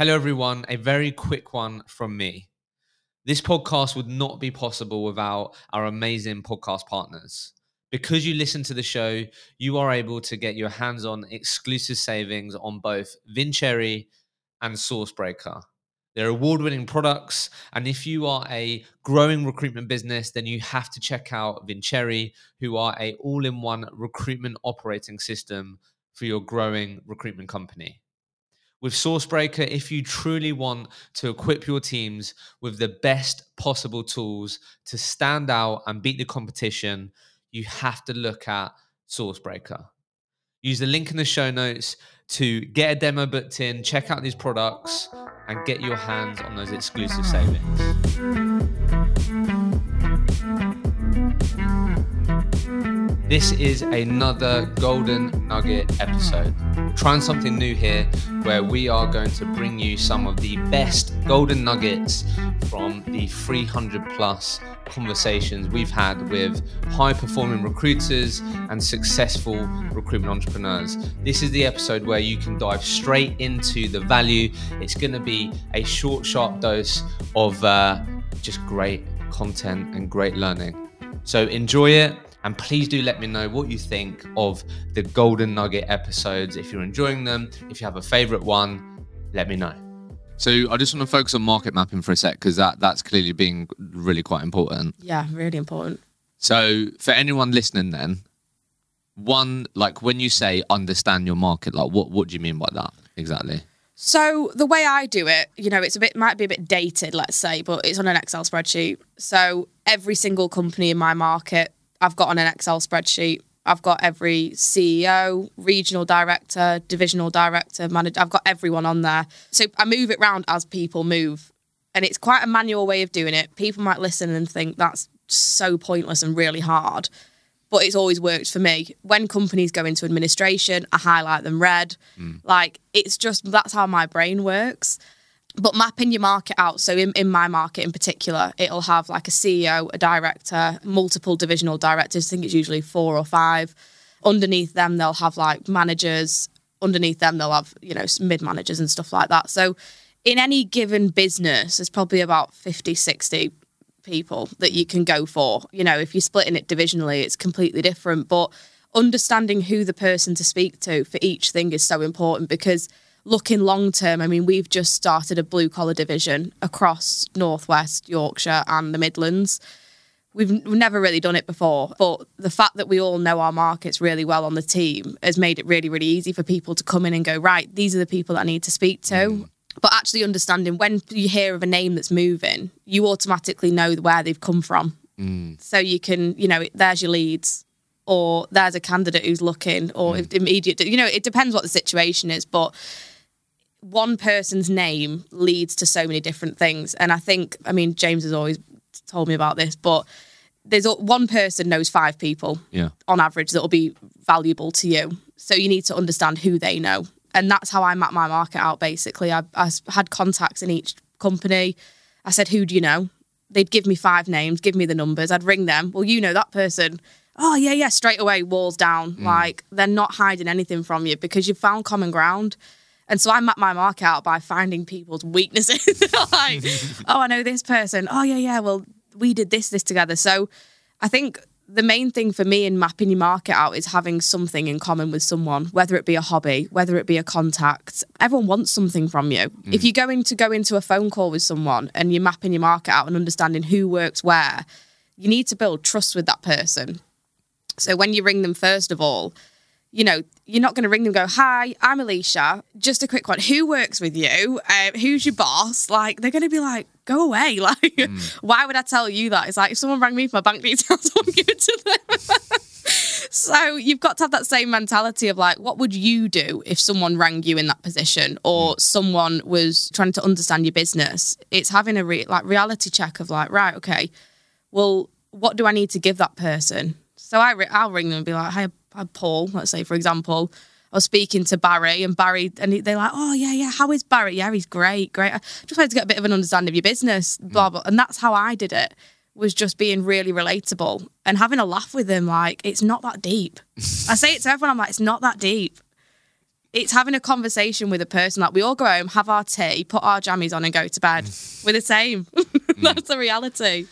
Hello, everyone. A very quick one from me. This podcast would not be possible without our amazing podcast partners. Because you listen to the show, you are able to get your hands on exclusive savings on both Vincere and Sourcebreaker. They're award winning products. And if you are a growing recruitment business, then you have to check out Vincere, who are a all in one recruitment operating system for your growing recruitment company. With Sourcebreaker, if you truly want to equip your teams with the best possible tools to stand out and beat the competition, you have to look at Sourcebreaker. Use the link in the show notes to get a demo booked in, check out these products, and get your hands on those exclusive savings. This is another Golden Nugget episode. Trying something new here where we are going to bring you some of the best Golden Nuggets from the 300 plus conversations we've had with high performing recruiters and successful recruitment entrepreneurs. This is the episode where you can dive straight into the value. It's going to be a short, sharp dose of uh, just great content and great learning. So enjoy it. And please do let me know what you think of the Golden Nugget episodes. If you're enjoying them, if you have a favorite one, let me know. So I just want to focus on market mapping for a sec because that that's clearly being really quite important. Yeah, really important. So for anyone listening, then one like when you say understand your market, like what what do you mean by that exactly? So the way I do it, you know, it's a bit might be a bit dated, let's say, but it's on an Excel spreadsheet. So every single company in my market I've got on an Excel spreadsheet. I've got every CEO, regional director, divisional director, manager. I've got everyone on there. So I move it around as people move. And it's quite a manual way of doing it. People might listen and think that's so pointless and really hard. But it's always worked for me. When companies go into administration, I highlight them red. Mm. Like it's just that's how my brain works but mapping your market out. So in, in my market in particular it'll have like a ceo a director multiple divisional directors. I think it's usually four or five. Underneath them they'll have like managers. Underneath them they'll have you know mid managers and stuff like that. So in any given business there's probably about 50 60 people that you can go for. You know if you're splitting it divisionally it's completely different. But understanding who the person to speak to for each thing is so important because looking long term, I mean, we've just started a blue collar division across Northwest Yorkshire and the Midlands. We've, we've never really done it before, but the fact that we all know our markets really well on the team has made it really, really easy for people to come in and go, right, these are the people that I need to speak to. Mm. But actually understanding when you hear of a name that's moving, you automatically know where they've come from. Mm. So you can, you know, there's your leads, or there's a candidate who's looking, or mm. immediate, you know, it depends what the situation is. But one person's name leads to so many different things. And I think, I mean, James has always told me about this, but there's one person knows five people yeah. on average that will be valuable to you. So you need to understand who they know. And that's how I map my market out basically. I, I had contacts in each company. I said, Who do you know? They'd give me five names, give me the numbers. I'd ring them. Well, you know that person. Oh, yeah, yeah, straight away, walls down. Mm. Like they're not hiding anything from you because you've found common ground. And so I map my market out by finding people's weaknesses. like, oh, I know this person. Oh, yeah, yeah. Well, we did this, this together. So I think the main thing for me in mapping your market out is having something in common with someone, whether it be a hobby, whether it be a contact. Everyone wants something from you. Mm. If you're going to go into a phone call with someone and you're mapping your market out and understanding who works where, you need to build trust with that person. So when you ring them, first of all, you know, you're not going to ring them go, Hi, I'm Alicia. Just a quick one. Who works with you? Uh, who's your boss? Like, they're going to be like, Go away. Like, mm. why would I tell you that? It's like, if someone rang me for my bank details, I would give it to them. so you've got to have that same mentality of like, what would you do if someone rang you in that position or mm. someone was trying to understand your business? It's having a re- like reality check of like, right, okay, well, what do I need to give that person? So I re- I'll ring them and be like, "Hi, Paul, let's say, for example, I was speaking to Barry and Barry, and they're like, oh, yeah, yeah, how is Barry? Yeah, he's great, great. I just wanted to get a bit of an understanding of your business, mm. blah, blah. And that's how I did it, was just being really relatable and having a laugh with them. Like, it's not that deep. I say it to everyone, I'm like, it's not that deep. it's having a conversation with a person. Like we all go home, have our tea, put our jammies on, and go to bed. We're the same. That's the reality.